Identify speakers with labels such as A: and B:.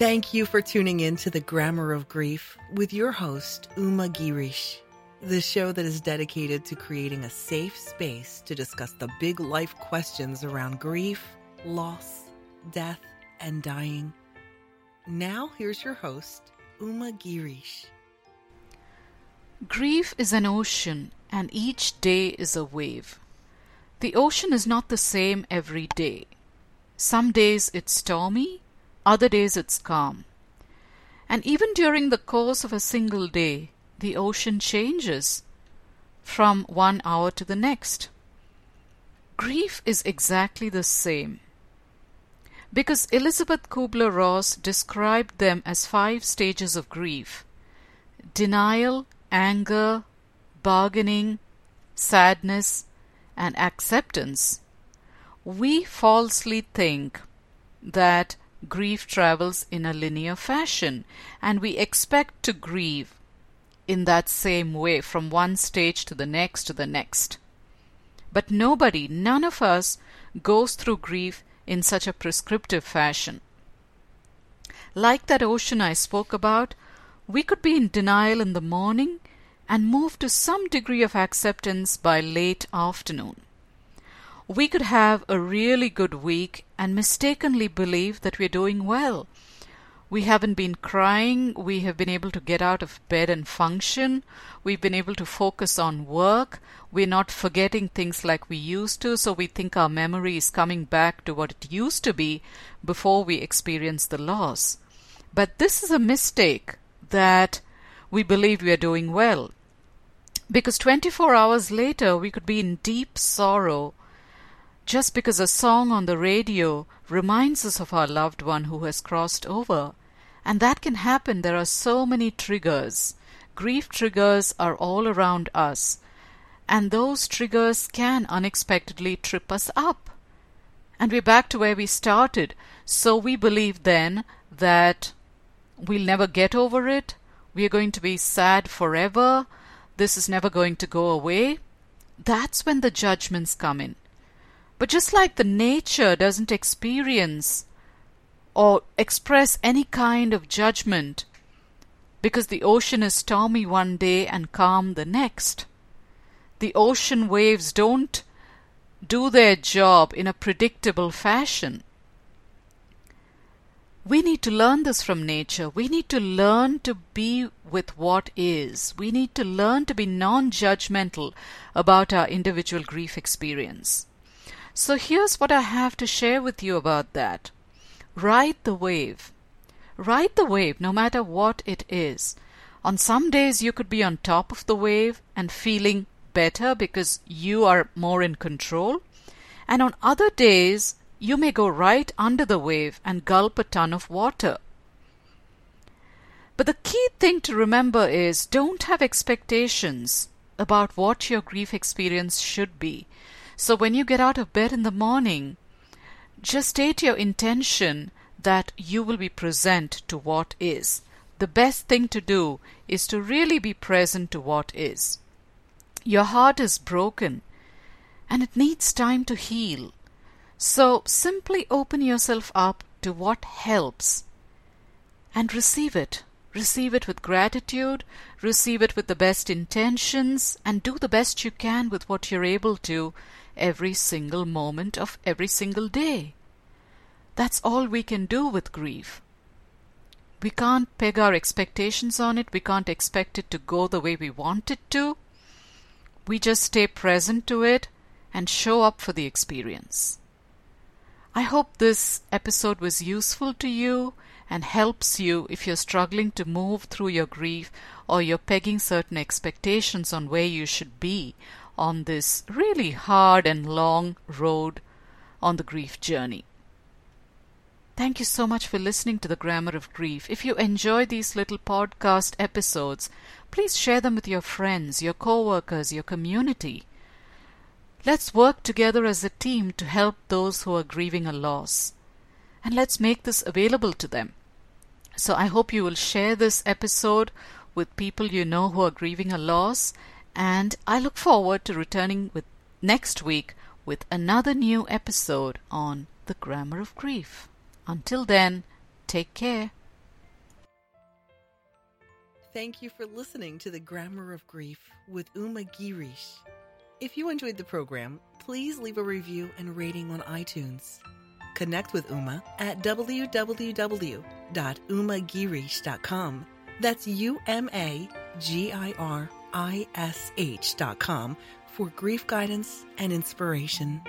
A: Thank you for tuning in to the Grammar of Grief with your host, Uma Girish, the show that is dedicated to creating a safe space to discuss the big life questions around grief, loss, death, and dying. Now, here's your host, Uma Girish.
B: Grief is an ocean, and each day is a wave. The ocean is not the same every day. Some days it's stormy, other days it's calm. And even during the course of a single day, the ocean changes from one hour to the next. Grief is exactly the same. Because Elisabeth Kubler Ross described them as five stages of grief denial, anger, bargaining, sadness, and acceptance, we falsely think that grief travels in a linear fashion and we expect to grieve in that same way from one stage to the next to the next. But nobody, none of us, goes through grief in such a prescriptive fashion. Like that ocean I spoke about, we could be in denial in the morning and move to some degree of acceptance by late afternoon. We could have a really good week and mistakenly believe that we're doing well. We haven't been crying, we have been able to get out of bed and function, we've been able to focus on work, we're not forgetting things like we used to, so we think our memory is coming back to what it used to be before we experience the loss. But this is a mistake that we believe we are doing well. Because 24 hours later, we could be in deep sorrow just because a song on the radio reminds us of our loved one who has crossed over. And that can happen. There are so many triggers. Grief triggers are all around us. And those triggers can unexpectedly trip us up. And we're back to where we started. So we believe then that we'll never get over it. We are going to be sad forever. This is never going to go away. That's when the judgments come in. But just like the nature doesn't experience or express any kind of judgment because the ocean is stormy one day and calm the next, the ocean waves don't do their job in a predictable fashion. We need to learn this from nature. We need to learn to be with what is. We need to learn to be non judgmental about our individual grief experience. So here's what I have to share with you about that. Ride the wave. Ride the wave no matter what it is. On some days you could be on top of the wave and feeling better because you are more in control. And on other days you may go right under the wave and gulp a ton of water. But the key thing to remember is don't have expectations about what your grief experience should be. So when you get out of bed in the morning, just state your intention that you will be present to what is. The best thing to do is to really be present to what is. Your heart is broken and it needs time to heal. So simply open yourself up to what helps and receive it. Receive it with gratitude, receive it with the best intentions, and do the best you can with what you're able to every single moment of every single day. That's all we can do with grief. We can't peg our expectations on it, we can't expect it to go the way we want it to. We just stay present to it and show up for the experience. I hope this episode was useful to you and helps you if you're struggling to move through your grief or you're pegging certain expectations on where you should be on this really hard and long road on the grief journey. Thank you so much for listening to the Grammar of Grief. If you enjoy these little podcast episodes, please share them with your friends, your co-workers, your community. Let's work together as a team to help those who are grieving a loss. And let's make this available to them. So I hope you will share this episode with people you know who are grieving a loss. And I look forward to returning with next week with another new episode on the grammar of grief. Until then, take care.
A: Thank you for listening to The Grammar of Grief with Uma Girish. If you enjoyed the program, please leave a review and rating on iTunes. Connect with Uma at www.umagirish.com. That's U M A G I R I S H.com for grief guidance and inspiration.